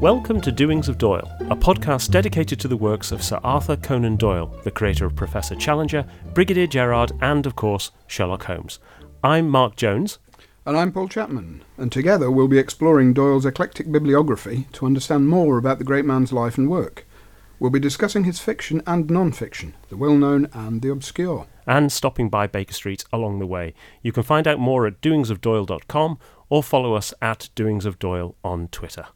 Welcome to Doings of Doyle, a podcast dedicated to the works of Sir Arthur Conan Doyle, the creator of Professor Challenger, Brigadier Gerard, and, of course, Sherlock Holmes. I'm Mark Jones. And I'm Paul Chapman, and together we'll be exploring Doyle's eclectic bibliography to understand more about the great man's life and work. We'll be discussing his fiction and non fiction, the well known and the obscure. And stopping by Baker Street along the way. You can find out more at doingsofdoyle.com or follow us at doingsofdoyle on Twitter.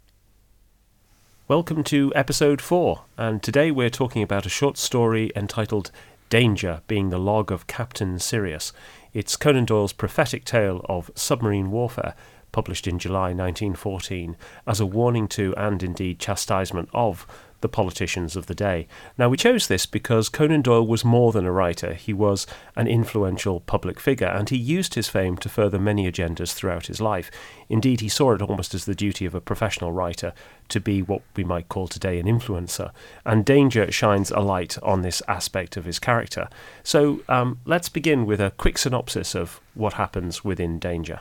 Welcome to episode 4, and today we're talking about a short story entitled Danger, being the log of Captain Sirius. It's Conan Doyle's prophetic tale of submarine warfare, published in July 1914, as a warning to and indeed chastisement of the politicians of the day. Now, we chose this because Conan Doyle was more than a writer, he was an influential public figure, and he used his fame to further many agendas throughout his life. Indeed, he saw it almost as the duty of a professional writer to be what we might call today an influencer, and Danger shines a light on this aspect of his character. So, um, let's begin with a quick synopsis of what happens within Danger.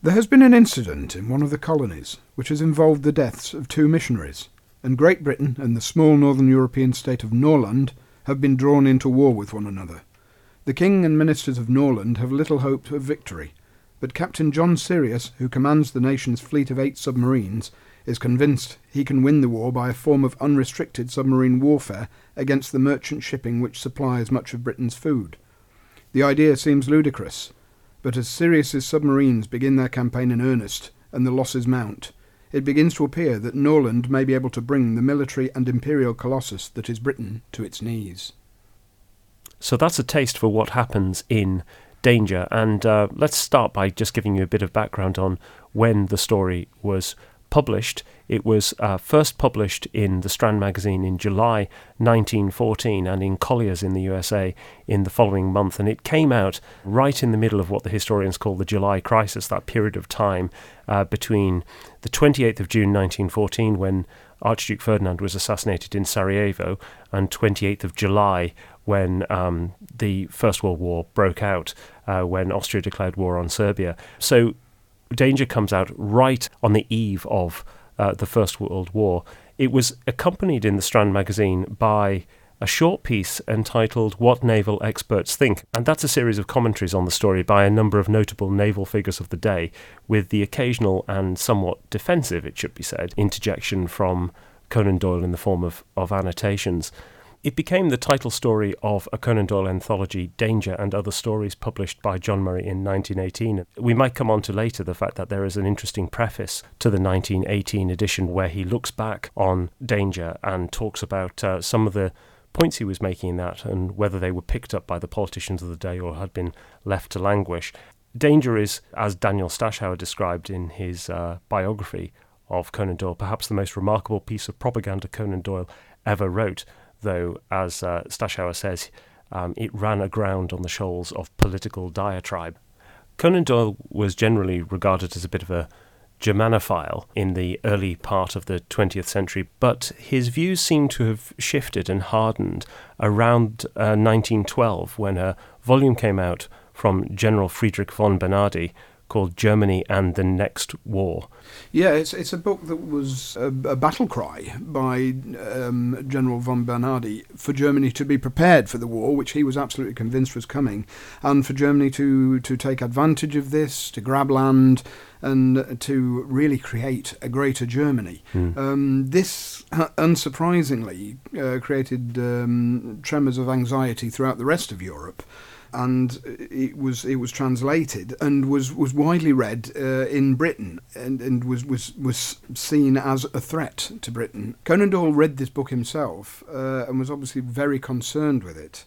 There has been an incident in one of the colonies which has involved the deaths of two missionaries and Great Britain and the small northern European state of Norland have been drawn into war with one another. The king and ministers of Norland have little hope of victory, but Captain John Sirius, who commands the nation's fleet of eight submarines, is convinced he can win the war by a form of unrestricted submarine warfare against the merchant shipping which supplies much of Britain's food. The idea seems ludicrous, but as Sirius's submarines begin their campaign in earnest and the losses mount, it begins to appear that Norland may be able to bring the military and imperial colossus that is Britain to its knees. So that's a taste for what happens in Danger, and uh, let's start by just giving you a bit of background on when the story was published. It was uh, first published in the Strand magazine in July 1914 and in Collier's in the USA in the following month. And it came out right in the middle of what the historians call the July crisis, that period of time uh, between the 28th of June 1914, when Archduke Ferdinand was assassinated in Sarajevo, and 28th of July, when um, the First World War broke out, uh, when Austria declared war on Serbia. So Danger comes out right on the eve of uh, the First World War. It was accompanied in the Strand magazine by a short piece entitled What Naval Experts Think, and that's a series of commentaries on the story by a number of notable naval figures of the day, with the occasional and somewhat defensive, it should be said, interjection from Conan Doyle in the form of, of annotations. It became the title story of a Conan Doyle anthology, Danger and Other Stories, published by John Murray in 1918. We might come on to later the fact that there is an interesting preface to the 1918 edition where he looks back on Danger and talks about uh, some of the points he was making in that and whether they were picked up by the politicians of the day or had been left to languish. Danger is, as Daniel Stashower described in his uh, biography of Conan Doyle, perhaps the most remarkable piece of propaganda Conan Doyle ever wrote though, as uh, Stashower says, um, it ran aground on the shoals of political diatribe. Conan Doyle was generally regarded as a bit of a Germanophile in the early part of the 20th century, but his views seem to have shifted and hardened around uh, 1912 when a volume came out from General Friedrich von Bernhardi called Germany and the Next War. Yeah, it's it's a book that was a, a battle cry by um, General von Bernhardi for Germany to be prepared for the war, which he was absolutely convinced was coming, and for Germany to to take advantage of this, to grab land, and to really create a greater Germany. Mm. Um, this, uh, unsurprisingly, uh, created um, tremors of anxiety throughout the rest of Europe and it was it was translated and was, was widely read uh, in Britain and, and was, was was seen as a threat to Britain. Conan Doyle read this book himself uh, and was obviously very concerned with it.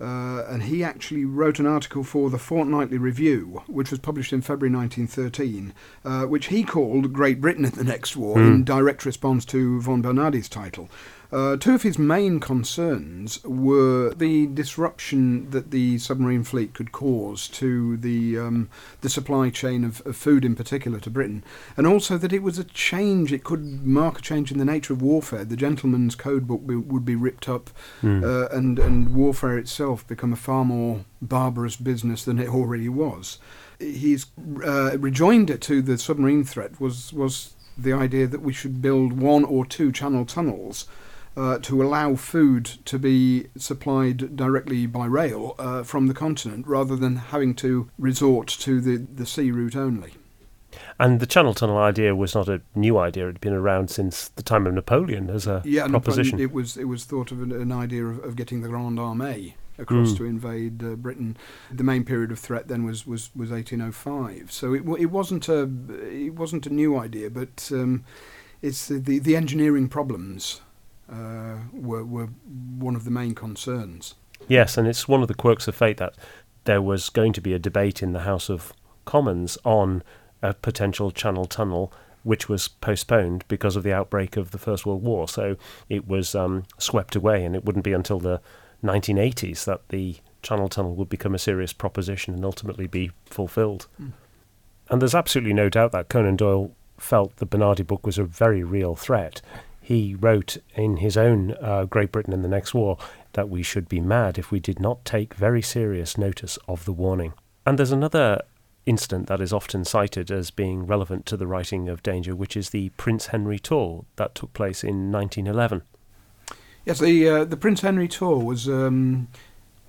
Uh, and he actually wrote an article for the Fortnightly Review, which was published in February 1913, uh, which he called Great Britain in the Next War, mm. in direct response to von Bernhardi's title. Uh, two of his main concerns were the disruption that the submarine fleet could cause to the um, the supply chain of, of, food, in particular, to Britain, and also that it was a change. It could mark a change in the nature of warfare. The gentleman's code book be, would be ripped up, mm. uh, and and warfare itself become a far more barbarous business than it already was. His uh, rejoinder to the submarine threat was was the idea that we should build one or two channel tunnels uh, to allow food to be supplied directly by rail uh, from the continent rather than having to resort to the, the sea route only. And the Channel Tunnel idea was not a new idea; it had been around since the time of Napoleon as a yeah, proposition. it was it was thought of an, an idea of, of, getting the Grande Armée across Mm. to invade uh, Britain. The main period of threat then was, was, was 1805. So it, it wasn't a it wasn't a new idea, but um, it's the, the, the engineering problems uh, were were one of the main concerns. Yes, and it's one of the quirks of fate that there was going to be a debate in the House of Commons on a potential Channel Tunnel, which was postponed because of the outbreak of the First World War. So it was um, swept away, and it wouldn't be until the 1980s that the Channel Tunnel would become a serious proposition and ultimately be fulfilled. Mm. And there's absolutely no doubt that Conan Doyle felt the Bernhardi book was a very real threat. He wrote in his own uh, Great Britain in the Next War that we should be mad if we did not take very serious notice of the warning. And there's another incident that is often cited as being relevant to the writing of Danger, which is the Prince Henry tour that took place in 1911. Yes, the uh, the Prince Henry tour was um,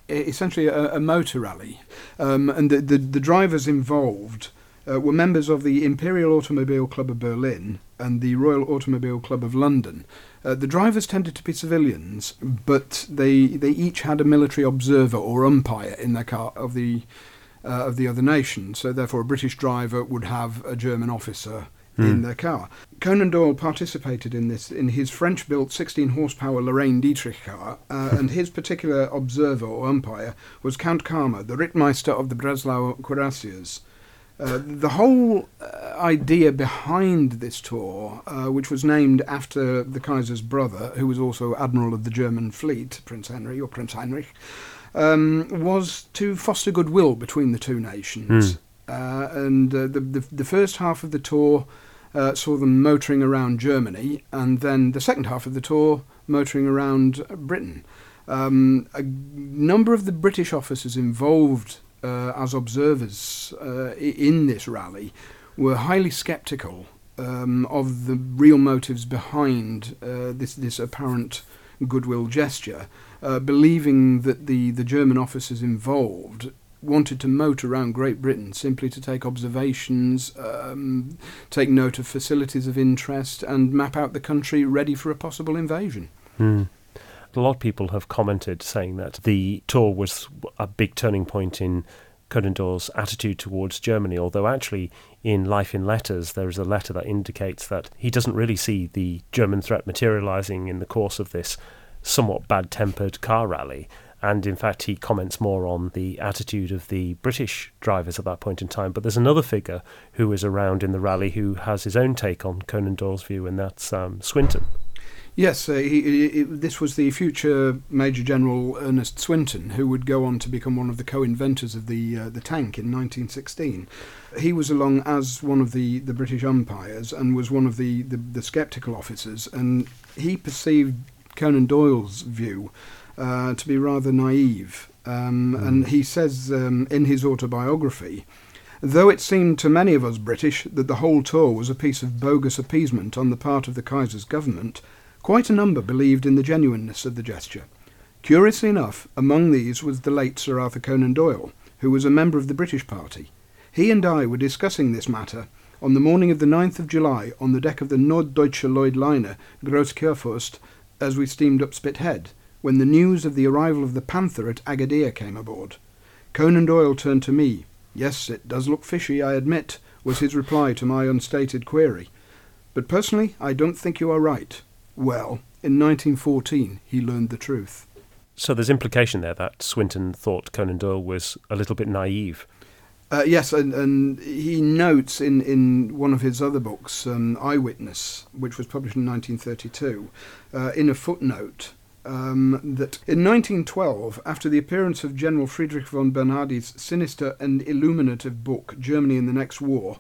essentially a, a motor rally, um, and the, the the drivers involved uh, were members of the Imperial Automobile Club of Berlin and the Royal Automobile Club of London. Uh, the drivers tended to be civilians, but they they each had a military observer or umpire in their car of the uh, of the other nation. So therefore, a British driver would have a German officer in Hmm. their car. Conan Doyle participated in this in his French-built 16 horsepower Lorraine Dietrich car, uh, and his particular observer or umpire was Count Carmer, the Rittmeister of the Breslau Cuirassiers. Uh, the whole uh, idea behind this tour, uh, which was named after the Kaiser's brother, who was also admiral of the German fleet, Prince Henry or Prince Heinrich, um, was to foster goodwill between the two nations. Uh, and uh, the, the the first half of the tour uh, saw them motoring around Germany, and then the second half of the tour motoring around Britain. Um, a number of the British officers involved uh, as observers uh, in this rally were highly sceptical um, of the real motives behind uh, this this apparent goodwill gesture, uh, believing that the, the German officers involved wanted to motor around Great Britain simply to take observations, um, take note of facilities of interest, and map out the country ready for a possible invasion. Hmm. A lot of people have commented saying that the tour was a big turning point in Conan Doyle's attitude towards Germany, although actually in Life in Letters there is a letter that indicates that he doesn't really see the German threat materializing in the course of this somewhat bad tempered car rally. And in fact, he comments more on the attitude of the British drivers at that point in time. But there's another figure who is around in the rally who has his own take on Conan Doyle's view, and that's um, Swinton. Yes, uh, he, he, he- this was the future Major General Ernest Swinton, who would go on to become one of the co-inventors of the uh, the tank in 1916. He was along as one of the, the British umpires and was one of the, the, the sceptical officers, and he perceived Conan Doyle's view uh, to be rather naive. Um, And he says um, in his autobiography, Though it seemed to many of us British that the whole tour was a piece of bogus appeasement on the part of the Kaiser's government, quite a number believed in the genuineness of the gesture. Curiously enough, among these was the late Sir Arthur Conan Doyle, who was a member of the British party. He and I were discussing this matter on the morning of the 9th of July on the deck of the Norddeutsche Lloyd liner Großkurfürst as we steamed up Spithead, when the news of the arrival of the Panther at Agadir came aboard. Conan Doyle turned to me. Yes, it does look fishy, I admit, was his reply to my unstated query. But personally, I don't think you are right. Well, in 1914, he learned the truth. So there's implication there that Swinton thought Conan Doyle was a little bit naive. Uh, yes, and, and he notes in, in one of his other books, um, Eyewitness, which was published in 1932, uh, in a footnote, um, that in 1912, after the appearance of General Friedrich von Bernhardi's sinister and illuminative book, Germany in the Next War,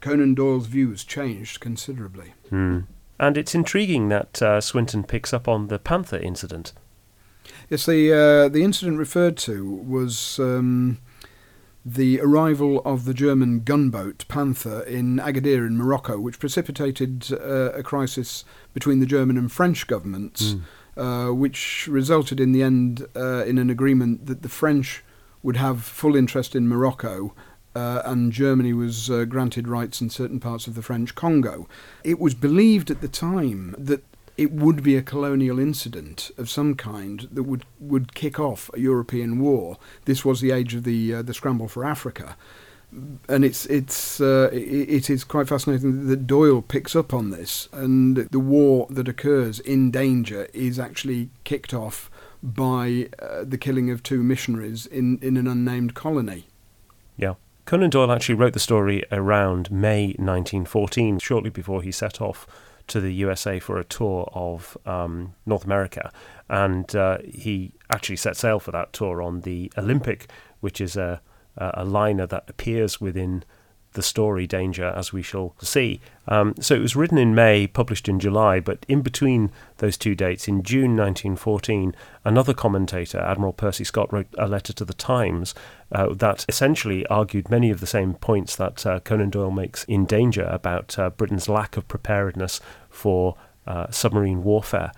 Conan Doyle's views changed considerably. Hmm. And it's intriguing that uh, Swinton picks up on the Panther incident. Yes, the uh, the incident referred to was um, the arrival of the German gunboat Panther in Agadir in Morocco, which precipitated uh, a crisis between the German and French governments, mm. uh, which resulted in the end uh, in an agreement that the French would have full interest in Morocco. Uh, and Germany was uh, granted rights in certain parts of the French Congo. It was believed at the time that it would be a colonial incident of some kind that would, would kick off a European war. This was the age of the uh, the scramble for Africa, and it's it's uh, it, is quite fascinating that Doyle picks up on this, and the war that occurs in danger is actually kicked off by uh, the killing of two missionaries in in an unnamed colony. Yeah. Conan Doyle actually wrote the story around May 1914, shortly before he set off to the USA for a tour of um, North America, and uh, he actually set sail for that tour on the Olympic, which is a a liner that appears within the story Danger, as we shall see. Um, so it was written in May, published in July, but in between those two dates, in June 1914, another commentator, Admiral Percy Scott, wrote a letter to the Times uh, that essentially argued many of the same points that uh, Conan Doyle makes in Danger about uh, Britain's lack of preparedness for uh, submarine warfare.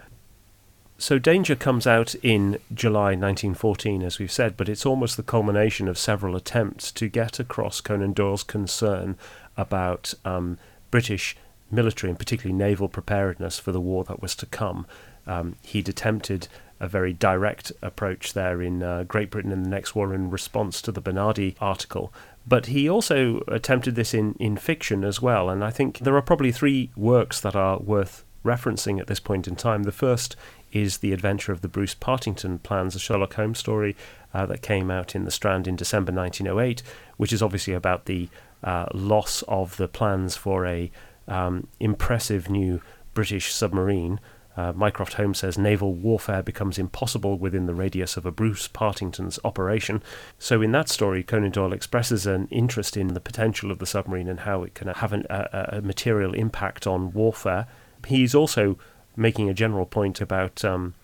So Danger comes out in July 1914, as we've said, but it's almost the culmination of several attempts to get across Conan Doyle's concern about um, British military and particularly naval preparedness for the war that was to come. Um, he'd attempted a very direct approach there in uh, Great Britain in the next war in response to the Bernhardi article. But he also attempted this in, in fiction as well. And I think there are probably three works that are worth referencing at this point in time. The first is the adventure of the Bruce Partington plans, a Sherlock Holmes story uh, that came out in the Strand in December 1908, which is obviously about the uh, loss of the plans for a um, impressive new British submarine. Uh, Mycroft Holmes says naval warfare becomes impossible within the radius of a Bruce Partington's operation. So, in that story, Conan Doyle expresses an interest in the potential of the submarine and how it can have an, a, a material impact on warfare. He's also making a general point about um,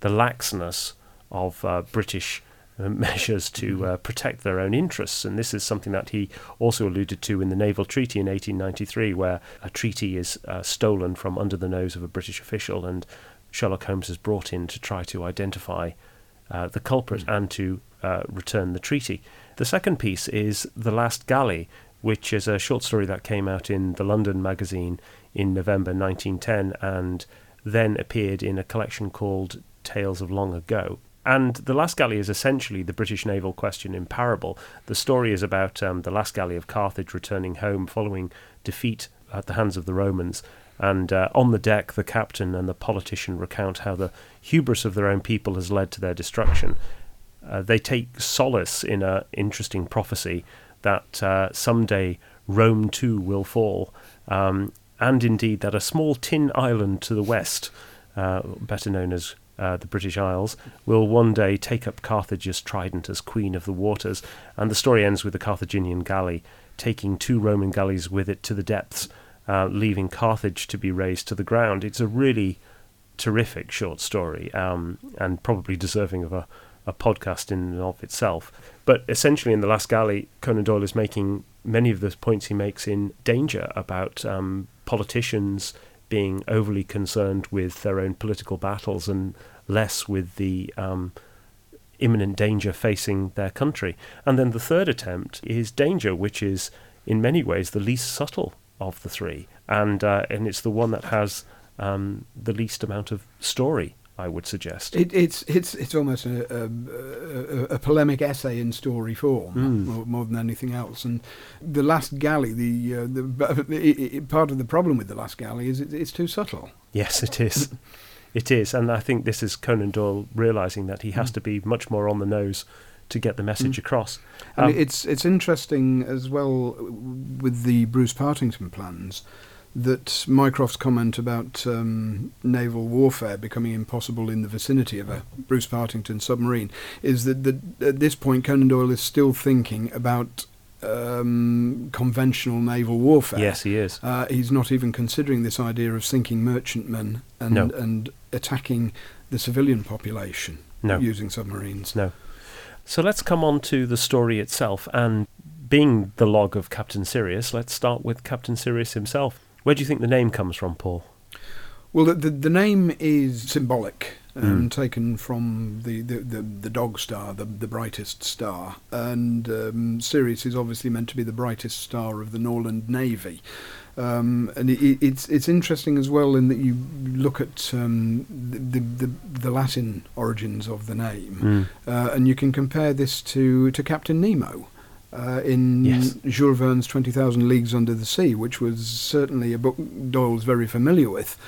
the laxness of uh, British uh, measures to mm-hmm. uh, protect their own interests. And this is something that he also alluded to in the Naval Treaty in 1893, where a treaty is uh, stolen from under the nose of a British official, and Sherlock Holmes is brought in to try to identify uh, the culprit mm. and to uh, return the treaty. The second piece is The Last Galley, which is a short story that came out in the London magazine in November 1910 and then appeared in a collection called Tales of Long Ago. And The Last Galley is essentially the British naval question in parable. The story is about um, the last galley of Carthage returning home following defeat at the hands of the Romans. And uh, on the deck, the captain and the politician recount how the hubris of their own people has led to their destruction. Uh, they take solace in an interesting prophecy that uh, someday Rome too will fall. Um, and indeed that a small tin island to the west, uh, better known as uh, the British Isles, will one day take up Carthage's trident as queen of the waters. And the story ends with the Carthaginian galley taking two Roman galleys with it to the depths, uh, leaving Carthage to be razed to the ground. It's a really terrific short story um, and probably deserving of a, a podcast in and of itself. But essentially, in The Last Galley, Conan Doyle is making many of the points he makes in Danger about um, politicians being overly concerned with their own political battles and less with the um, imminent danger facing their country. And then the third attempt is Danger, which is in many ways the least subtle of the three, and uh, and it's the one that has um, the least amount of story I would suggest. It, it's it's it's almost a, a, a, polemic essay in story form mm. more, more, than anything else. And the Last Galley, the uh, the it, it, part of the problem with the Last Galley is it, it's too subtle. Yes, it is. it is, and I think this is Conan Doyle realizing that he has mm. to be much more on the nose to get the message mm. across. Um, and it's it's interesting as well with the Bruce Partington plans that Mycroft's comment about um, naval warfare becoming impossible in the vicinity of a Bruce Partington submarine is that, at this point Conan Doyle is still thinking about um, conventional naval warfare. Yes, he is. Uh, he's not even considering this idea of sinking merchantmen and no. and attacking the civilian population no. using submarines. No. So let's come on to the story itself. And being the log of Captain Sirius, let's start with Captain Sirius himself. Where do you think the name comes from, Paul? Well, the, the, the name is symbolic um, Mm. taken from the, the, the, the dog star, the, the brightest star. And um, Sirius is obviously meant to be the brightest star of the Norland Navy. Um, and it, it- it's it's interesting as well in that you look at um, the, the, the, Latin origins of the name, uh, and you can compare this to, to Captain Nemo. Uh, in Yes. Jules Verne's 20,000 Leagues Under the Sea, which was certainly a book Doyle's very familiar with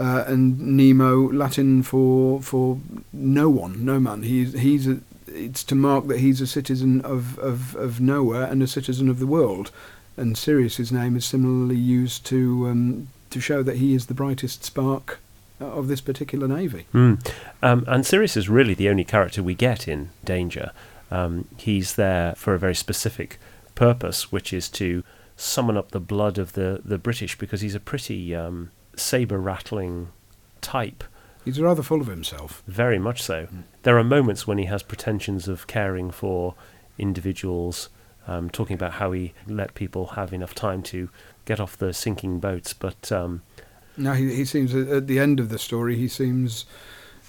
uh, and Nemo Latin for for no one, no man. He's he's a, it's to mark that he's a citizen of, of, of nowhere and a citizen of the world. And Sirius's name is similarly used to um, to show that he is the brightest spark uh, of this particular navy. Mm. Um, and Sirius is really the only character we get in Danger. Um, he's there for a very specific purpose, which is to summon up the blood of the, the British because he's a pretty um, saber rattling type, He's rather full of himself. very much so. Mm. There are moments when he has pretensions of caring for individuals, um, talking about how he let people have enough time to get off the sinking boats, but um, Now he, he seems at at the end of the story he seems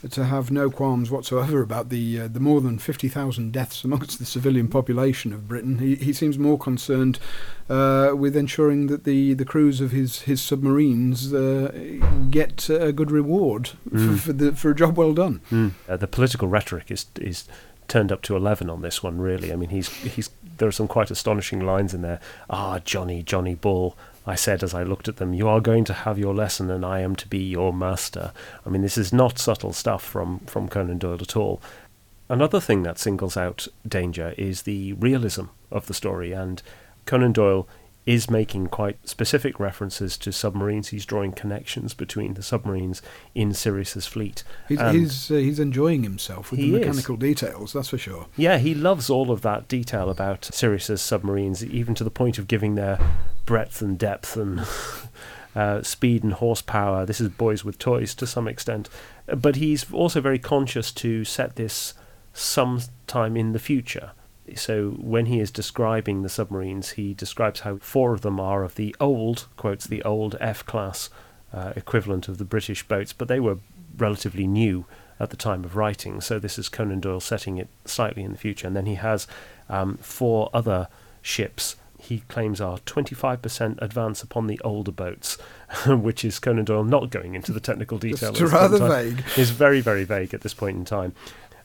to have no qualms whatsoever about the uh, the more than fifty thousand deaths amongst the civilian population of Britain. He he seems more concerned uh, with ensuring that the, the crews of his his submarines uh, get a good reward Mm. for, for the for a job well done. Uh, the political rhetoric is is turned up to eleven on this one. Really, I mean, he's he's there are some quite astonishing lines in there. Ah, Johnny, Johnny Bull. I said as I looked at them, "You are going to have your lesson, and I am to be your master." I mean, this is not subtle stuff from from Conan Doyle at all. Another thing that singles out Danger is the realism of the story, and Conan Doyle is making quite specific references to submarines. He's drawing connections between the submarines in Sirius's fleet. He's he's, uh, he's enjoying himself with He the is. mechanical details. That's for sure. Yeah, he loves all of that detail about Sirius's submarines, even to the point of giving their breadth and depth and uh, speed and horsepower. This is boys with toys to some extent, but he's also very conscious to set this sometime in the future. So when he is describing the submarines, he describes how four of them are of the old quotes the old F class uh, equivalent of the British boats, but they were relatively new at the time of writing. So this is Conan Doyle setting it slightly in the future, and then he has um, four other ships. He claims are 25% advance upon the older boats, which is Conan Doyle not going into the technical detail. It's rather vague. It's very, very vague at this point in time.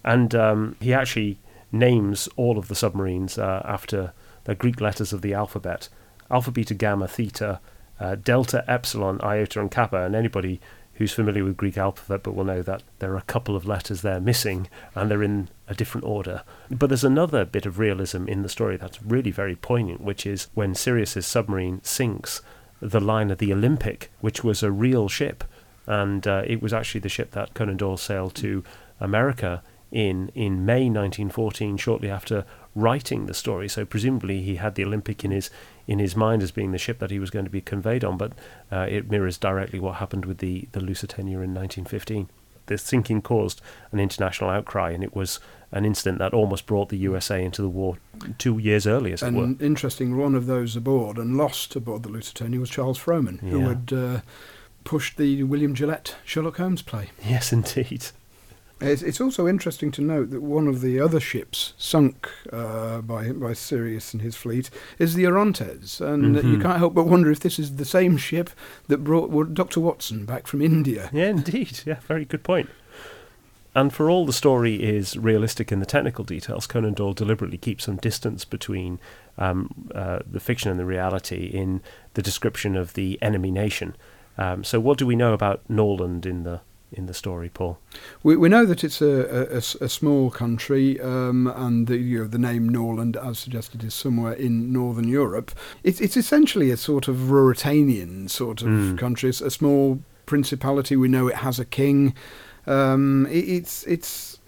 And um, he actually names all of the submarines uh, after the Greek letters of the alphabet Alpha, Beta, Gamma, Theta, uh, Delta, Epsilon, Iota, and Kappa. And anybody who's familiar with Greek alphabet but will know that there are a couple of letters there missing and they're in a different order. But there's another bit of realism in the story that's really very poignant, which is when Sirius's submarine sinks, the line of the Olympic, which was a real ship, and uh, it was actually the ship that Conan Doyle sailed to America in in May 1914, shortly after writing the story. So presumably he had the Olympic in his in his mind as being the ship that he was going to be conveyed on, but uh, it mirrors directly what happened with the the Lusitania in 1915. The sinking caused an international outcry, and it was an incident that almost brought the USA into the war two years earlier. as it were. And interesting, one of those aboard and lost aboard the Lusitania was Charles Frohman, who had uh, pushed the William Gillette Sherlock Holmes play. Yes, indeed. It's, it's also interesting to note that one of the other ships sunk uh, by by Sirius and his fleet is the Orontes, and you Mhm. can't help but wonder if this is the same ship that brought Dr. Watson back from India. Yeah, indeed. Yeah, very good point. And for all the story is realistic in the technical details, Conan Doyle deliberately keeps some distance between um, uh, the fiction and the reality in the description of the enemy nation. Um, so, what do we know about Norland in the in the story, Paul? We, we know that it's a a small country, um, and the, you know, the name Norland, as suggested, is somewhere in northern Europe. It's, it's essentially a sort of Ruritanian sort of Mm. country. It's a small principality. We know it has a king. Um, it, it's it's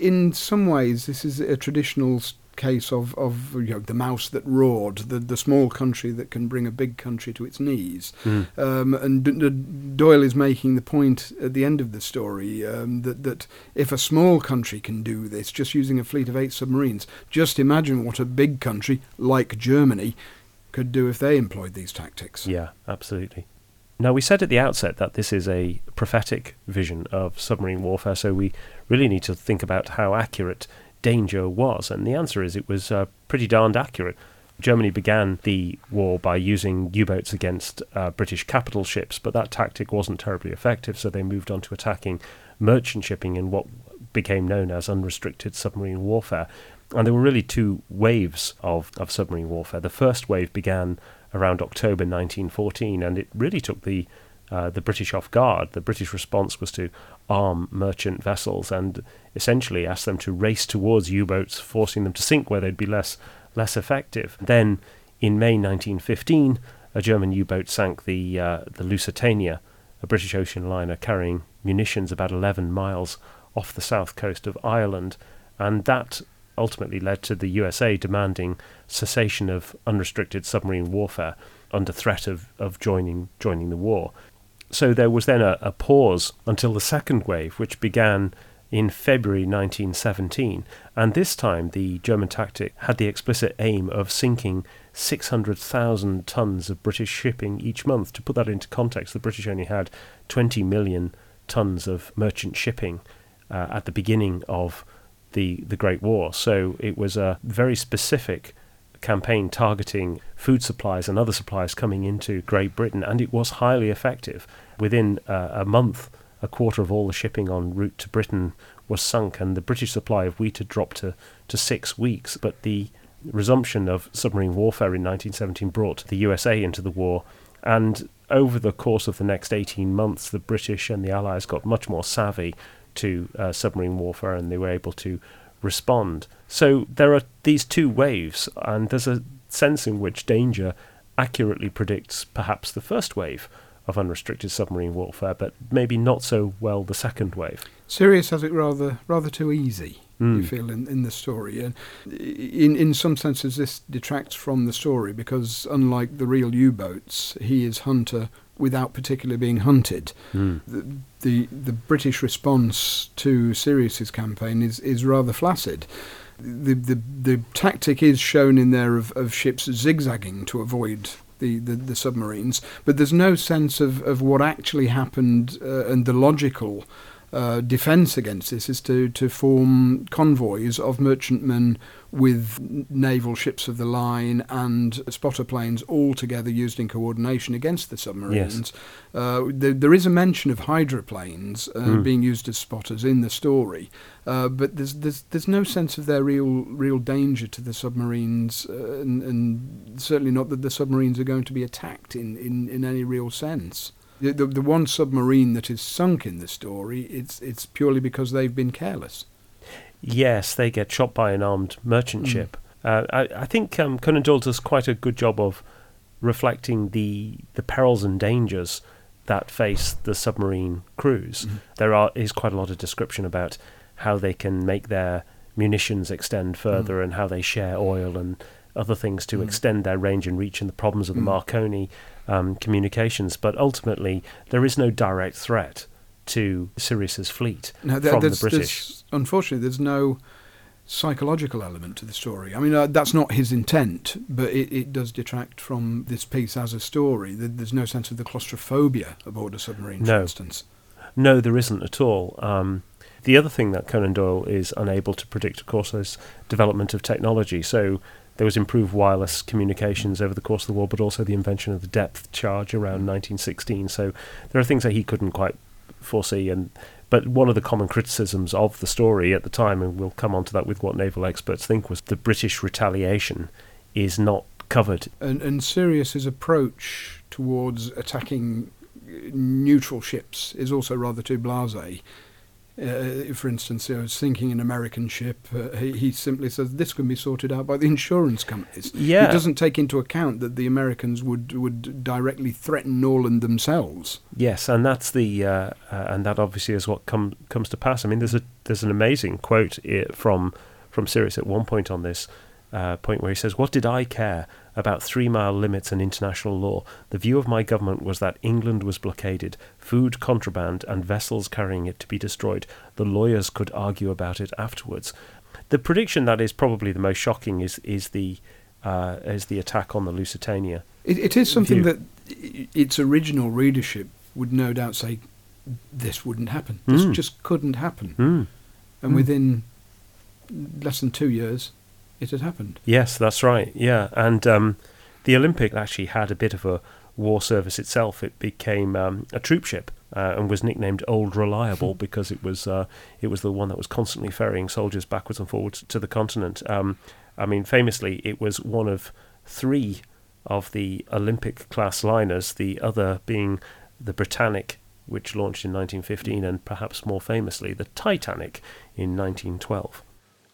in some ways this is a traditional case of, of you know, the mouse that roared, the, the small country that can bring a big country to its knees. Mm. Um, and D- D- Doyle is making the point at the end of the story um, that, that if a small country can do this, just using a fleet of eight submarines, just imagine what a big country like Germany could do if they employed these tactics. Yeah, absolutely. Now, we said at the outset that this is a prophetic vision of submarine warfare, so we really need to think about how accurate danger was. And the answer is it was uh, pretty darned accurate. Germany began the war by using U boats against uh, British capital ships, but that tactic wasn't terribly effective, so they moved on to attacking merchant shipping in what became known as unrestricted submarine warfare. And there were really two waves of, of submarine warfare. The first wave began around October 1914, and it really took the uh, the British off guard. The British response was to arm merchant vessels and essentially ask them to race towards U-boats, forcing them to sink where they'd be less less effective. Then, in May 1915, a German U-boat sank the uh, the Lusitania, a British ocean liner carrying munitions about 11 miles off the south coast of Ireland, and that ultimately led to the USA demanding cessation of unrestricted submarine warfare under threat of, of joining joining the war. So there was then a, a pause until the second wave, which began in February 1917, and this time the German tactic had the explicit aim of sinking 600,000 tons of British shipping each month. To put that into context, the British only had 20 million tons of merchant shipping uh, at the beginning of the the Great War. So it was a very specific campaign targeting food supplies and other supplies coming into Great Britain, and it was highly effective. Within uh, a month, a quarter of all the shipping en route to Britain was sunk, and the British supply of wheat had dropped to, to six weeks. But the resumption of submarine warfare in 1917 brought the USA into the war, and over the course of the next 18 months, the British and the Allies got much more savvy to uh, submarine warfare and they were able to respond. So there are these two waves, and there's a sense in which danger accurately predicts perhaps the first wave of unrestricted submarine warfare, but maybe not so well the second wave. Sirius has it rather rather too easy. Mm. You feel in, in the story, and in in some senses this detracts from the story because unlike the real U-boats, he is hunter without particularly being hunted. Mm. The, the the British response to Sirius's campaign is is rather flaccid. The the the tactic is shown in there of, of ships zigzagging to avoid the, the, the submarines, but there's no sense of, of what actually happened uh, and the logical uh, defence against this is to, to form convoys of merchantmen with naval ships of the line and spotter planes all together used in coordination against the submarines. Yes. Uh, there, there is a mention of hydroplanes uh, Mm. being used as spotters in the story, uh, but there's, there's there's no sense of their real real danger to the submarines, uh, and, and certainly not that the submarines are going to be attacked in, in, in any real sense. The, the, the one submarine that is sunk in the story, it's it's purely because they've been careless. Yes, they get shot by an armed merchant Mm. ship. Uh, I, I think um, Conan Doyle does quite a good job of reflecting the the perils and dangers that face the submarine crews. Mhm. There are is quite a lot of description about how they can make their munitions extend further and how they share oil and other things to Mm. extend their range and reach and the problems of the Mm. Marconi um, communications. But ultimately, there is no direct threat to Sirius's fleet No, there- from the British. there's- unfortunately, there's no psychological element to the story. I mean, uh, that's not his intent, but it, it does detract from this piece as a story. There's no sense of the claustrophobia aboard a submarine, for No. instance. No, there isn't at all. Um, the other thing that Conan Doyle is unable to predict, of course, is development of technology. So there was improved wireless communications over the course of the war, but also the invention of the depth charge around 1916. So there are things that he couldn't quite foresee. And but one of the common criticisms of the story at the time, and we'll come on to that with what naval experts think, was the British retaliation is not covered. And, and Sirius's approach towards attacking uh, neutral ships is also rather too blasé. Uh, for instance, you know, sinking an American ship, uh, he, he simply says this can be sorted out by the insurance companies. Yeah. He doesn't take into account that the Americans would, would directly threaten Norland themselves. Yes, and that's the uh, uh, and that obviously is what come, comes to pass. I mean, there's a there's an amazing quote from from Sirius at one point on this uh, point where he says, What did I care about three mile limits and international law? The view of my government was that England was blockaded, food contraband, and vessels carrying it to be destroyed. The lawyers could argue about it afterwards. The prediction that is probably the most shocking is, is, the, uh, is the attack on the Lusitania. It, it is something view. that its original readership would no doubt say, this wouldn't happen. This Mm. just couldn't happen. Mm. And Mm. within less than two years, it had happened. Yes, that's right. Yeah, and um, the Olympic actually had a bit of a war service itself. It became um, a troop ship uh, and was nicknamed Old Reliable because it was uh, it was the one that was constantly ferrying soldiers backwards and forwards to the continent. Um, I mean, famously, it was one of three of the Olympic class liners. The other being the Britannic, which launched in 1915, and perhaps more famously, the Titanic in 1912.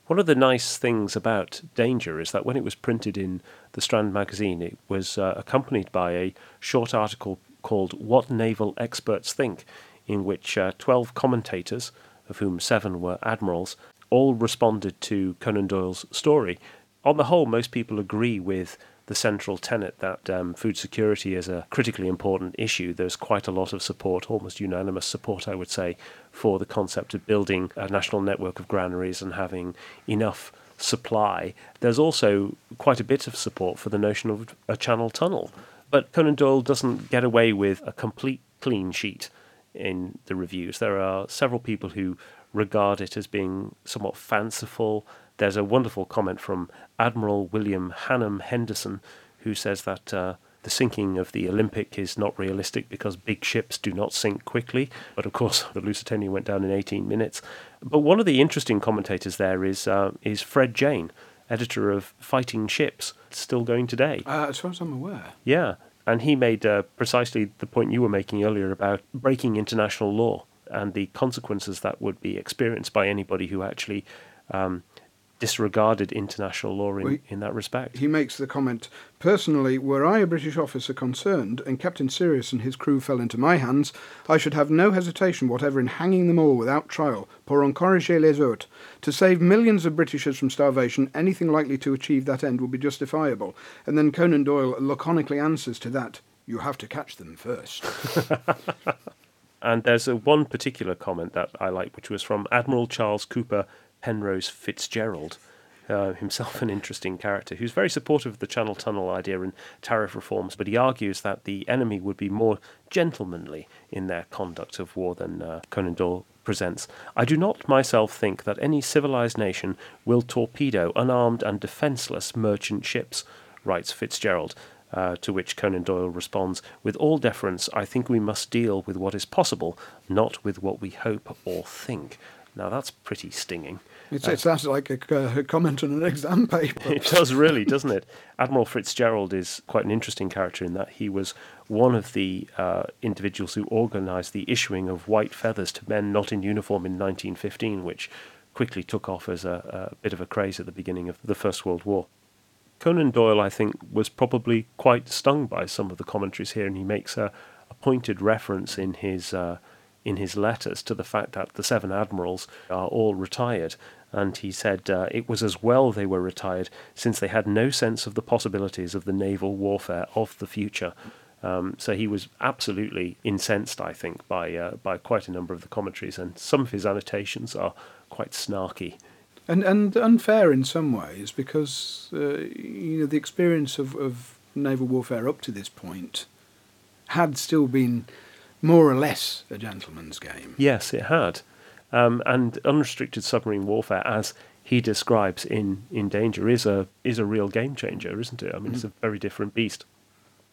One of the nice things about Danger is that when it was printed in the Strand magazine, it was uh, accompanied by a short article called What Naval Experts Think, in which uh, 12 commentators, of whom seven were admirals, all responded to Conan Doyle's story. On the whole, most people agree with the central tenet that um, food security is a critically important issue. There's quite a lot of support, almost unanimous support, I would say, for the concept of building a national network of granaries and having enough supply. There's also quite a bit of support for the notion of a channel tunnel. But Conan Doyle doesn't get away with a complete clean sheet in the reviews. There are several people who regard it as being somewhat fanciful. There's a wonderful comment from Admiral William Hannam Henderson, who says that uh, the sinking of the Olympic is not realistic because big ships do not sink quickly. But of course, the Lusitania went down in 18 minutes. But one of the interesting commentators there is uh, is Fred Jane, editor of Fighting Ships, still going today. Uh, as far as I'm aware. Yeah, and he made uh, precisely the point you were making earlier about breaking international law and the consequences that would be experienced by anybody who actually um, disregarded international law in, Well, in that respect. He makes the comment Personally, were I a British officer concerned and Captain Sirius and his crew fell into my hands, I should have no hesitation whatever in hanging them all without trial, pour encourager les autres. To save millions of Britishers from starvation, anything likely to achieve that end would be justifiable. And then Conan Doyle laconically answers to that You have to catch them first. And there's a one particular comment that I like, which was from Admiral Charles Cooper Penrose Fitzgerald, uh, himself an interesting character, who's very supportive of the Channel Tunnel idea and tariff reforms, but he argues that the enemy would be more gentlemanly in their conduct of war than uh, Conan Doyle presents. I do not myself think that any civilized nation will torpedo unarmed and defenceless merchant ships, writes Fitzgerald. Uh, to which Conan Doyle responds, With all deference, I think we must deal with what is possible, not with what we hope or think. Now that's pretty stinging. It's, it sounds like a, a comment on an exam paper. It does really, doesn't it? Admiral Fitzgerald is quite an interesting character in that he was one of the uh, individuals who organised the issuing of white feathers to men not in uniform in 1915, which quickly took off as a, a bit of a craze at the beginning of the First World War. Conan Doyle, I think, was probably quite stung by some of the commentaries here, and he makes a, a pointed reference in his uh, in his letters to the fact that the seven admirals are all retired. And he said uh, it was as well they were retired, since they had no sense of the possibilities of the naval warfare of the future. Um, so he was absolutely incensed, I think, by uh, by quite a number of the commentaries, and some of his annotations are quite snarky. and and unfair in some ways because uh, you know the experience of, of naval warfare up to this point had still been more or less a gentleman's game. Yes, it had. Um, and unrestricted submarine warfare, as he describes in, in Danger, is a is a real game changer, isn't it? I mean, it's a very different beast.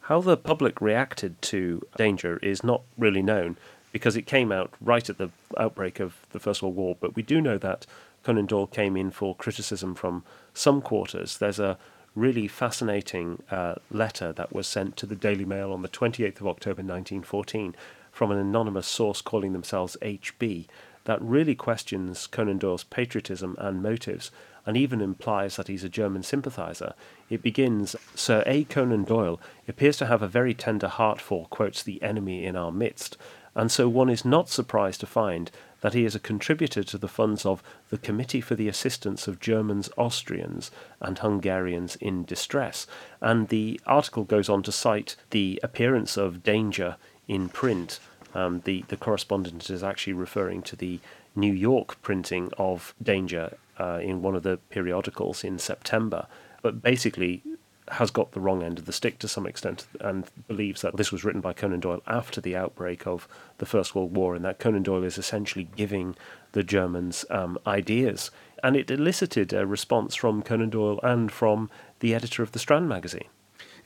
How the public reacted to Danger is not really known because it came out right at the outbreak of the First World War. But we do know that Conan Doyle came in for criticism from some quarters. There's a really fascinating uh, letter that was sent to the Daily Mail on the 28th of October 1914 from an anonymous source calling themselves HB that really questions Conan Doyle's patriotism and motives and even implies that he's a German sympathizer. It begins Sir A. Conan Doyle appears to have a very tender heart for, quotes, the enemy in our midst, and so one is not surprised to find that he is a contributor to the funds of the Committee for the Assistance of Germans, Austrians, and Hungarians in Distress. And the article goes on to cite the appearance of danger in print. Um, the, the correspondent is actually referring to the New York printing of Danger uh, in one of the periodicals in September. But basically, has got the wrong end of the stick to some extent and believes that this was written by Conan Doyle after the outbreak of the First World War and that Conan Doyle is essentially giving the Germans um, ideas. And it elicited a response from Conan Doyle and from the editor of the Strand magazine.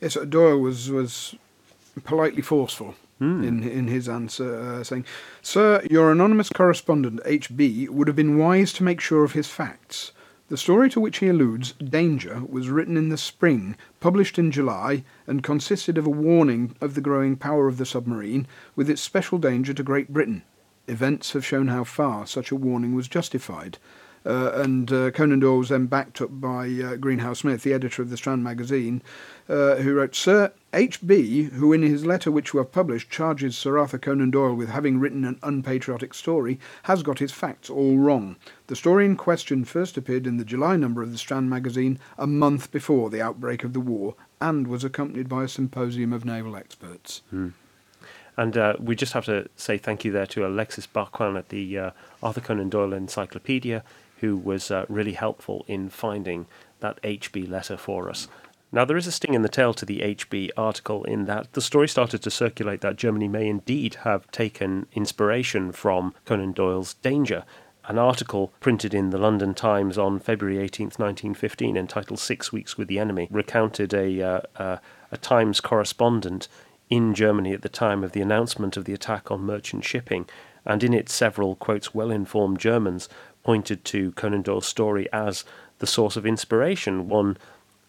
Yes, Doyle was, was politely forceful. Mm. In in his answer, uh, saying, "Sir, your anonymous correspondent H.B. would have been wise to make sure of his facts. The story to which he alludes, Danger, was written in the spring, published in July, and consisted of a warning of the growing power of the submarine, with its special danger to Great Britain. Events have shown how far such a warning was justified. Uh, and uh, Conan Doyle was then backed up by uh, Greenhough Smith, the editor of the Strand magazine, who wrote, Sir H.B., who in his letter which you have published charges Sir Arthur Conan Doyle with having written an unpatriotic story, has got his facts all wrong. The story in question first appeared in the July number of the Strand magazine a month before the outbreak of the war and was accompanied by a symposium of naval experts. Hmm. And uh, we just have to say thank you there to Alexis Barquin at the uh, Arthur Conan Doyle Encyclopedia, who was uh, really helpful in finding that HB letter for us. Now, there is a sting in the tail to the HB article in that the story started to circulate that Germany may indeed have taken inspiration from Conan Doyle's Danger. An article printed in the London Times on February 18, 1915, entitled Six Weeks with the Enemy, recounted a, uh, uh, a Times correspondent in Germany at the time of the announcement of the attack on merchant shipping, and in it, several, quotes, well informed Germans pointed to Conan Doyle's story as the source of inspiration. One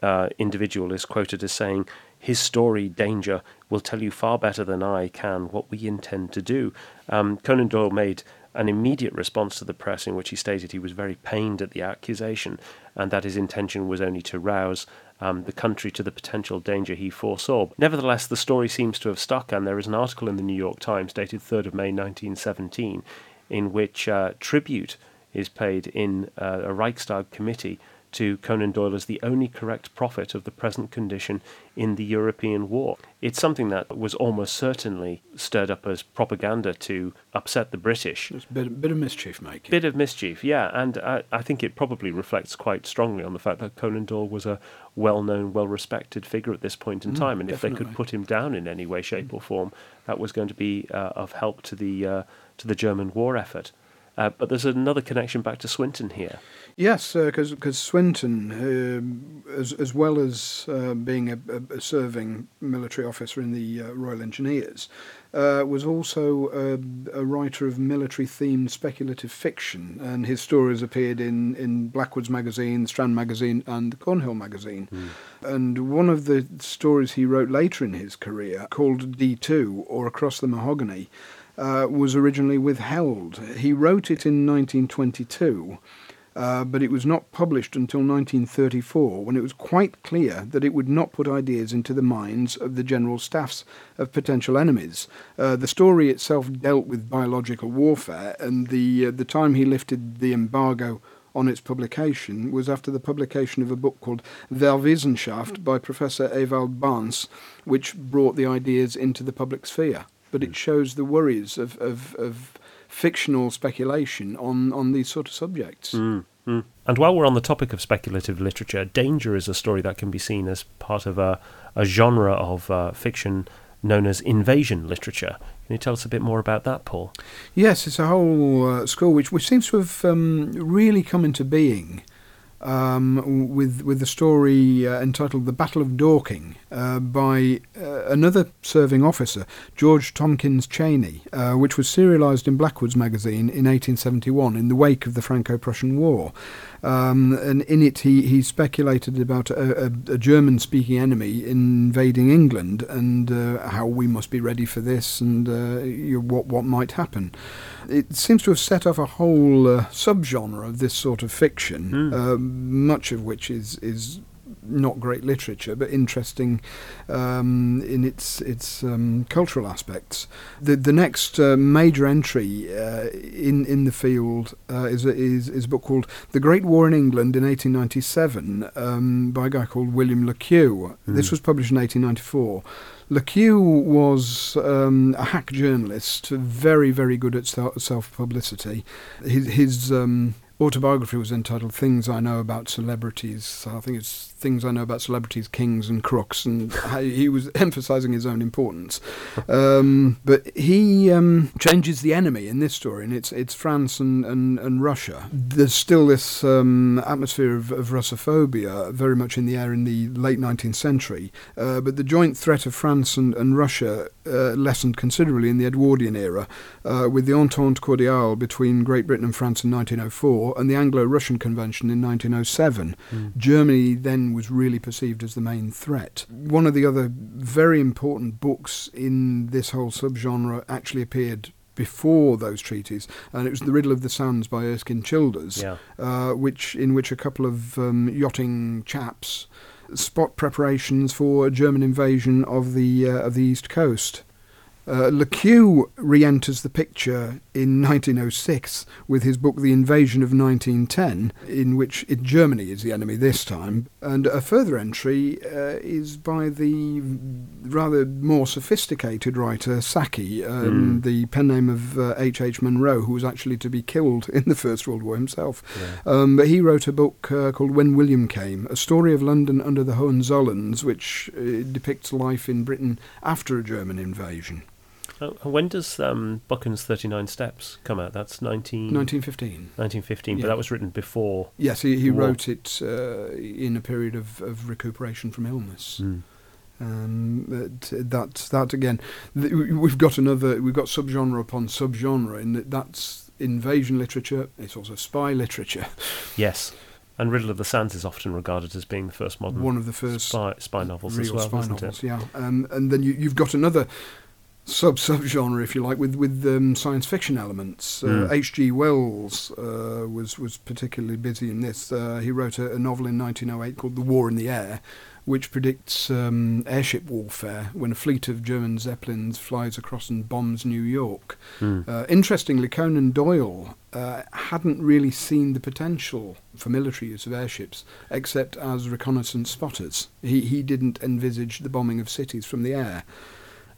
uh, individual is quoted as saying, His story, Danger, will tell you far better than I can what we intend to do. Um, Conan Doyle made an immediate response to the press in which he stated he was very pained at the accusation and that his intention was only to rouse um, the country to the potential danger he foresaw. Nevertheless, the story seems to have stuck, and there is an article in the New York Times dated 3rd of May 1917 in which uh, tribute is paid in uh, a Reichstag committee to Conan Doyle as the only correct prophet of the present condition in the European war. It's something that was almost certainly stirred up as propaganda to upset the British. It's a bit, bit of mischief making. Bit of mischief, yeah, and I, I think it probably reflects quite strongly on the fact that Conan Doyle was a well known, well respected figure at this point in Mm, time, and if they could put him down in any way, shape, or form, that was going to be uh, of help to the, uh, to the German war effort. Uh, but there's another connection back to Swinton here. Yes, because because Swinton, um as as well as uh, being a, a, serving military officer in the uh, Royal Engineers, uh, was also a, a writer of military-themed speculative fiction, and his stories appeared in in Blackwood's magazine, Strand magazine, and the Cornhill magazine. And one of the stories he wrote later in his career, called D two or Across the Mahogany. Uh, was originally withheld. He wrote it in 1922, uh, but it was not published until 1934, when it was quite clear that it would not put ideas into the minds of the general staffs of potential enemies. Uh, the story itself dealt with biological warfare, and the uh, the time he lifted the embargo on its publication was after the publication of a book called Wehrwissenschaft by Professor Ewald Banse, which brought the ideas into the public sphere. But it shows the worries of, of, of fictional speculation on, on these sort of subjects. Mm, mm. And while we're on the topic of speculative literature, Danger is a story that can be seen as part of a, a genre of uh, fiction known as invasion literature. Can you tell us a bit more about that, Paul? Yes, it's a whole uh, school which, which seems to have um, really come into being um, with with the story uh, entitled "The Battle of Dorking" uh, by uh, another serving officer, George Tomkyns Chesney, uh, which was serialised in Blackwood's magazine in 1871 in the wake of the Franco-Prussian War. Um, and in it, he, he speculated about a, a, a German-speaking enemy invading England and uh, how we must be ready for this and uh, you know, what what might happen. It seems to have set off a whole uh, subgenre of this sort of fiction, uh, much of which is is not great literature, but interesting um, in its its um, cultural aspects. The the next uh, major entry uh, in in the field uh, is, a, is is a book called The Great War in England in 1897 um, by a guy called William Le Queux. Mm. This was published in 1894. Le Queux was um, a hack journalist, very, very good at self publicity. His, his um, autobiography was entitled Things I Know About Celebrities. I think it's things I know about celebrities, kings and crooks, and he was emphasising his own importance. Um, but he um, changes the enemy in this story, and it's it's France and, and, and Russia. There's still this um, atmosphere of, of, Russophobia very much in the air in the late 19th century, uh, but the joint threat of France and, and Russia uh, lessened considerably in the Edwardian era, uh, with the Entente Cordiale between Great Britain and France in 1904 and the Anglo-Russian Convention in 1907. Mm. Germany then was really perceived as the main threat. One of the other very important books in this whole subgenre actually appeared before those treaties, and it was the Riddle of the Sands by Erskine Childers, yeah. uh, which in which a couple of um, yachting chaps spot preparations for a German invasion of the uh, of the east coast. Uh, Le Queux re enters the picture in 1906 with his book The Invasion of 1910, in which it, Germany is the enemy this time. And a further entry uh, is by the rather more sophisticated writer Saki, um, mm. the pen name of H.H. Uh, H. Munro, who was actually to be killed in the First World War himself. Yeah. Um, but he wrote a book uh, called When William Came, a story of London under the Hohenzollerns, which uh, depicts life in Britain after a German invasion. Uh, when does um, Buchan's 39 Steps come out? That's 19... 1915. 1915, yeah. but that was written before. Yes, he, he wrote it uh, in a period of, of recuperation from illness. Mm. Um, that that again, th- we've got another, we've got subgenre upon subgenre, in that that's invasion literature. It's also spy literature. Yes, and Riddle of the Sands is often regarded as being the first modern one of the first spy, spy novels real as well, spy novels, it? Yeah, um, and then you, you've got another sub subgenre, if you like, with with um, science fiction elements. H.G. Uh, mm. Wells uh, was was particularly busy in this. Uh, he wrote a, a, novel in 1908 called The War in the Air, which predicts um, airship warfare when a fleet of German zeppelins flies across and bombs New York. Mm. interestingly, Conan Doyle uh, hadn't really seen the potential for military use of airships except as reconnaissance spotters. He he didn't envisage the bombing of cities from the air.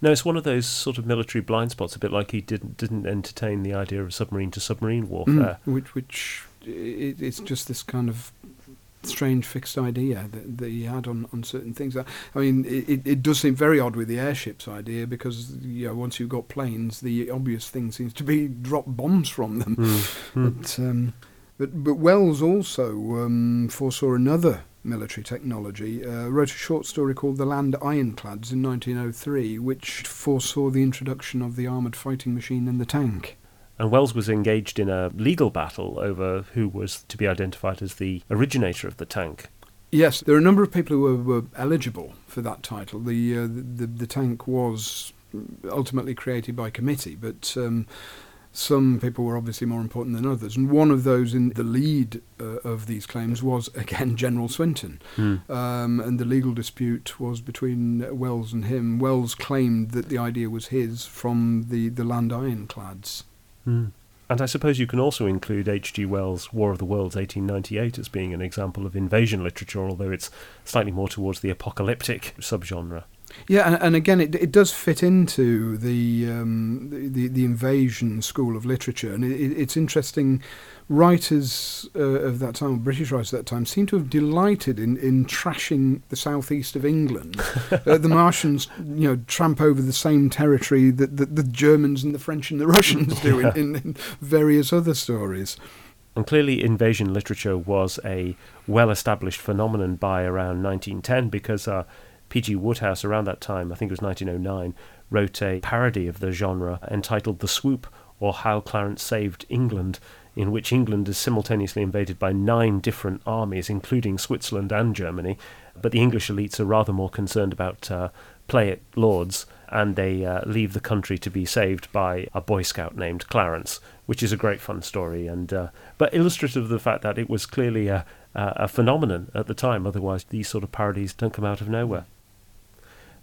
No, it's one of those sort of military blind spots, a bit like he didn't didn't entertain the idea of submarine to submarine warfare. Mm, which, which it, it's just this kind of strange fixed idea that, that he had on, on certain things. I mean, it, it does seem very odd with the airships idea because you know, once you've got planes, the obvious thing seems to be drop bombs from them. Mm, but, um, but but Wells also um, foresaw another military technology, uh, wrote a short story called The Land Ironclads in 1903, which foresaw the introduction of the armoured fighting machine and the tank. And Wells was engaged in a legal battle over who was to be identified as the originator of the tank. Yes, there are a number of people who were, were eligible for that title. The, uh, the, the, the tank was ultimately created by committee, but um, some people were obviously more important than others. And one of those in the lead uh, of these claims was, again, General Swinton. Mm. Um, and the legal dispute was between Wells and him. Wells claimed that the idea was his from the, the land ironclads. Mm. And I suppose you can also include H.G. Wells' War of the Worlds 1898 as being an example of invasion literature, although it's slightly more towards the apocalyptic subgenre. Yeah, and, and again, it, it does fit into the, um, the, the invasion school of literature, and it, it's interesting. Writers uh, of that time, British writers at that time, seem to have delighted in, in trashing the southeast of England. uh, the Martians, you know, tramp over the same territory that, that the Germans and the French and the Russians do in, in, in various other stories. And clearly, invasion literature was a well established phenomenon by around 1910 because uh, P.G. Wodehouse, around that time, I think it was 1909, wrote a parody of the genre entitled The Swoop, or How Clarence Saved England, in which England is simultaneously invaded by nine different armies, including Switzerland and Germany. But the English elites are rather more concerned about uh, play at Lords and they uh, leave the country to be saved by a Boy Scout named Clarence, which is a great fun story, and uh, but illustrative of the fact that it was clearly a, a phenomenon at the time. Otherwise, these sort of parodies don't come out of nowhere.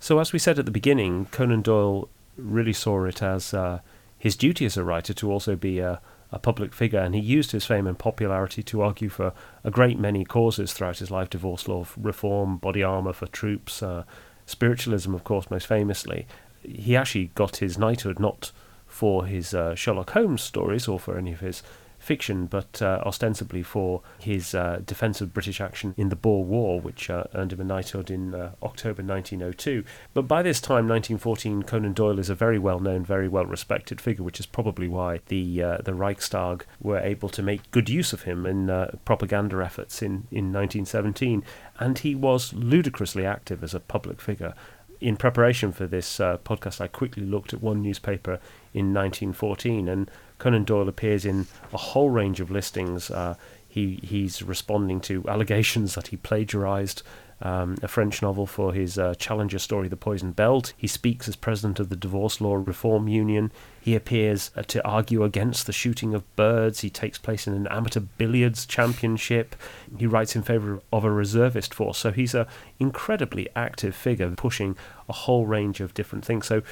So, as we said at the beginning, Conan Doyle really saw it as uh, his duty as a writer to also be a, a public figure, and he used his fame and popularity to argue for a great many causes throughout his life divorce law reform, body armour for troops, uh, spiritualism, of course, most famously. He actually got his knighthood not for his uh, Sherlock Holmes stories or for any of his fiction, but uh, ostensibly for his uh, defence of British action in the Boer War, which uh, earned him a knighthood in uh, October 1902. But by this time, 1914, Conan Doyle is a very well known, very well respected figure, which is probably why the uh, the Reichstag were able to make good use of him in uh, propaganda efforts in, in 1917. And he was ludicrously active as a public figure in preparation for this uh, podcast, I quickly looked at one newspaper in 1914, and Conan Doyle appears in a whole range of listings. Uh, he he's responding to allegations that he plagiarized um, a French novel for his uh, Challenger story, The Poisoned Belt. He speaks as president of the Divorce Law Reform Union. He appears uh, to argue against the shooting of birds. He takes place in an amateur billiards championship. He writes in favor of a reservist force. So he's an incredibly active figure, pushing a whole range of different things. So,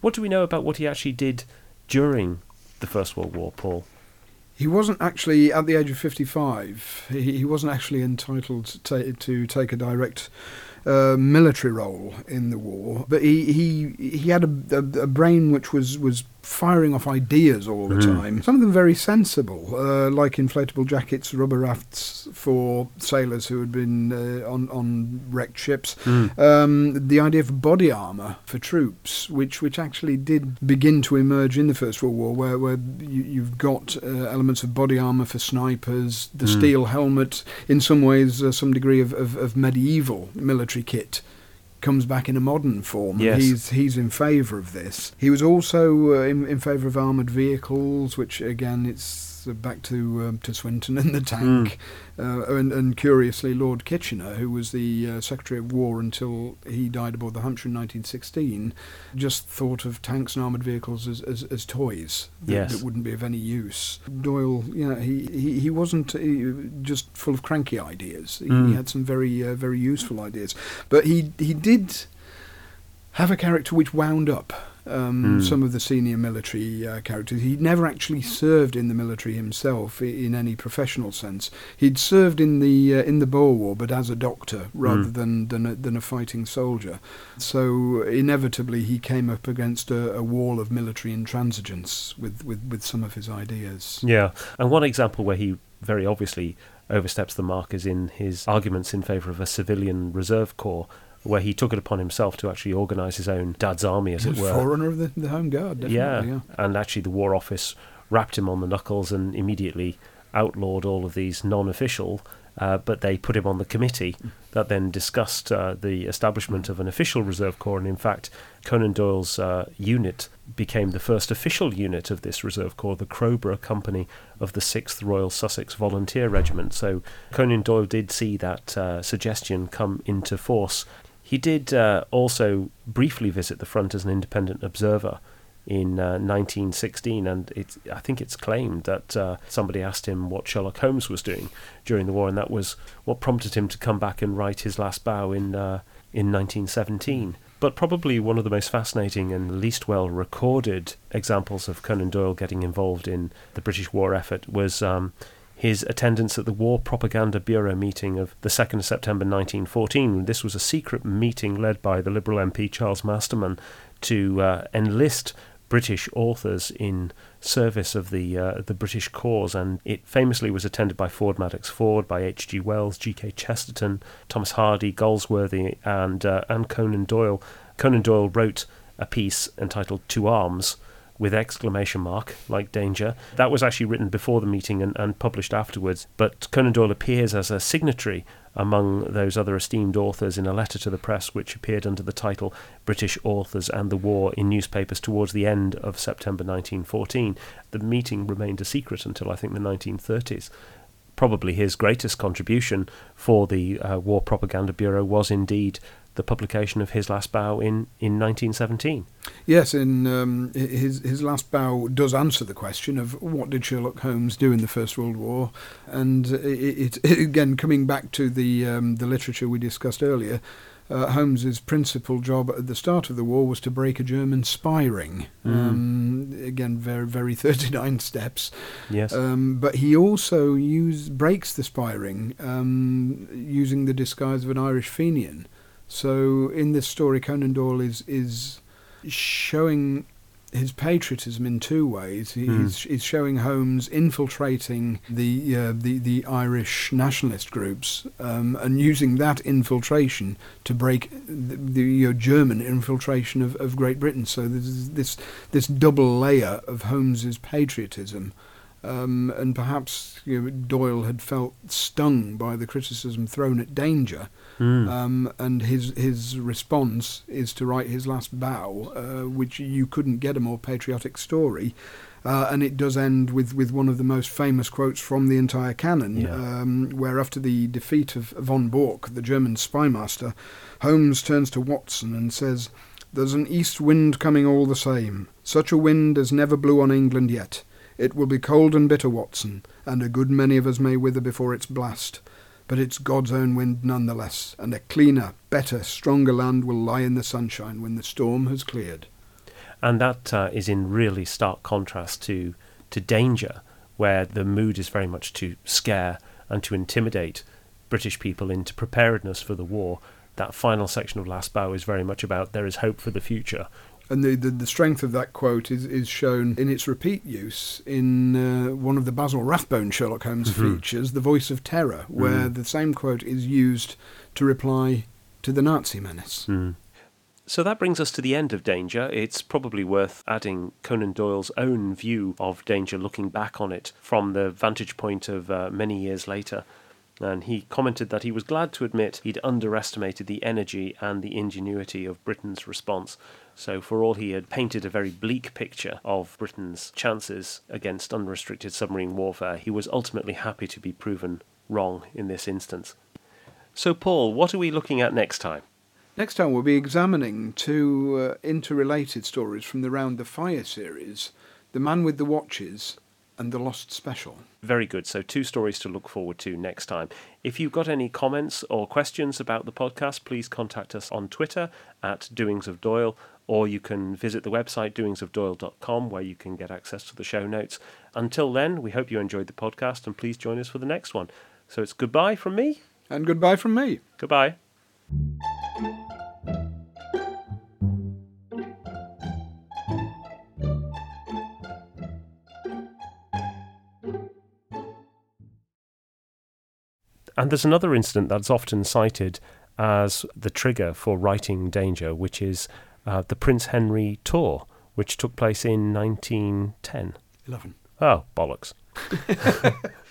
what do we know about what he actually did during the First World War, Paul? He wasn't actually, at the age of 55, he, he wasn't actually entitled to, ta- to take a direct uh, military role in the war, but he he, he had a, a, a brain which was, was firing off ideas all the mm. time. Some of them very sensible, uh, like inflatable jackets, rubber rafts for sailors who had been uh, on on wrecked ships. Mm. Um, the idea of body armour for troops, which which actually did begin to emerge in the First World War, where where you, have got uh, elements of body armour for snipers, the mm. steel helmet, in some ways uh, some degree of, of, of medieval military kit comes back in a modern form. Yes. He's he's in favour of this. He was also uh, in, in favour of armoured vehicles, which again it's back to um, to Swinton and the tank, mm. uh, and, and, curiously Lord Kitchener, who was the uh, Secretary of War until he died aboard the Hampshire in 1916, just thought of tanks and armoured vehicles as, as, as toys that, yes. that, wouldn't be of any use. Doyle, you know, he he, he wasn't he, just full of cranky ideas. He, mm. he had some very uh, very useful ideas, but he he did have a character which wound up um, mm. some of the senior military uh, characters. He'd never actually served in the military himself in any professional sense. He'd served in the uh, in the Boer War, but as a doctor rather mm. than than a, than a, fighting soldier. So inevitably, he came up against a, a wall of military intransigence with, with, with some of his ideas. Yeah, and one example where he very obviously oversteps the mark is in his arguments in favour of a civilian reserve corps where he took it upon himself to actually organise his own dad's army, as it were. Forerunner of the, the Home Guard, yeah. yeah. And actually, the War Office rapped him on the knuckles and immediately outlawed all of these non official. Uh, but they put him on the committee that then discussed uh, the establishment of an official reserve corps. And in fact, Conan Doyle's uh, unit became the first official unit of this reserve corps, the Crowborough Company of the 6th Royal Sussex Volunteer Regiment. So Conan Doyle did see that uh, suggestion come into force he did uh, also briefly visit the front as an independent observer in uh, 1916, and I think it's claimed that uh, somebody asked him what Sherlock Holmes was doing during the war, and that was what prompted him to come back and write his last bow in uh, in 1917. But probably one of the most fascinating and least well recorded examples of Conan Doyle getting involved in the British war effort was um, his attendance at the War Propaganda Bureau meeting of the 2nd of September 1914. This was a secret meeting led by the Liberal MP Charles Masterman to uh, enlist British authors in service of the uh, the British cause, and it famously was attended by Ford Madox Ford, by H. G. Wells, G. K. Chesterton, Thomas Hardy, Galsworthy, and uh, and Conan Doyle. Conan Doyle wrote a piece entitled "To Arms," with exclamation mark, like danger. That was actually written before the meeting and, and published afterwards. But Conan Doyle appears as a signatory among those other esteemed authors in a letter to the press which appeared under the title British Authors and the War in newspapers towards the end of September 1914. The meeting remained a secret until I think the 1930s. Probably his greatest contribution for the uh, War Propaganda Bureau was indeed the publication of his last bow in, in 1917. Yes, in um, his his last bow does answer the question of what did Sherlock Holmes do in the First World War, and it, it again coming back to the um, the literature we discussed earlier. Uh, Holmes's principal job at the start of the war was to break a German spy ring. Mm. Um, again, very very 39 steps. Yes. Um, but he also use, breaks the spy ring um, using the disguise of an Irish Fenian. So in this story, Conan Doyle is is showing his patriotism in two ways. He- Hmm. He's, he's showing Holmes infiltrating the uh, the the Irish nationalist groups um, and using that infiltration to break the, the German infiltration of, of Great Britain. So there's this this double layer of Holmes's patriotism. Um, and perhaps you know, Doyle had felt stung by the criticism thrown at Danger, Mm. um, and his his response is to write his last bow, uh, which you couldn't get a more patriotic story. Uh, and it does end with, with one of the most famous quotes from the entire canon, Yeah. um, where after the defeat of von Bork, the German spy master, Holmes turns to Watson and says, There's an east wind coming all the same. Such a wind as never blew on England yet. It will be cold and bitter, Watson, and a good many of us may wither before its blast. But it's God's own wind none the less, and a cleaner, better, stronger land will lie in the sunshine when the storm has cleared. And that uh, is in really stark contrast to to Danger, where the mood is very much to scare and to intimidate British people into preparedness for the war. That final section of Last Bow is very much about there is hope for the future. And the, the, the strength of that quote is, is shown in its repeat use in uh, one of the Basil Rathbone Sherlock Holmes Mhm. features, The Voice of Terror, where Mm. the same quote is used to reply to the Nazi menace. Mm. So that brings us to the end of Danger. It's probably worth adding Conan Doyle's own view of Danger, looking back on it from the vantage point of uh, many years later. And he commented that he was glad to admit he'd underestimated the energy and the ingenuity of Britain's response. So, for all he had painted a very bleak picture of Britain's chances against unrestricted submarine warfare, he was ultimately happy to be proven wrong in this instance. So, Paul, what are we looking at next time? Next time we'll be examining two uh, interrelated stories from the Round the Fire series, The Man with the Watches and The Lost Special. Very good. So, two stories to look forward to next time. If you've got any comments or questions about the podcast, please contact us on Twitter at Doings of Doyle, or you can visit the website doingsofdoyle.com where you can get access to the show notes. Until then, we hope you enjoyed the podcast and please join us for the next one. So, it's goodbye from me. And goodbye from me. Goodbye. And there's another incident that's often cited as the trigger for writing Danger, which is uh, the Prince Henry tour, which took place in 1910. 11. Oh, bollocks.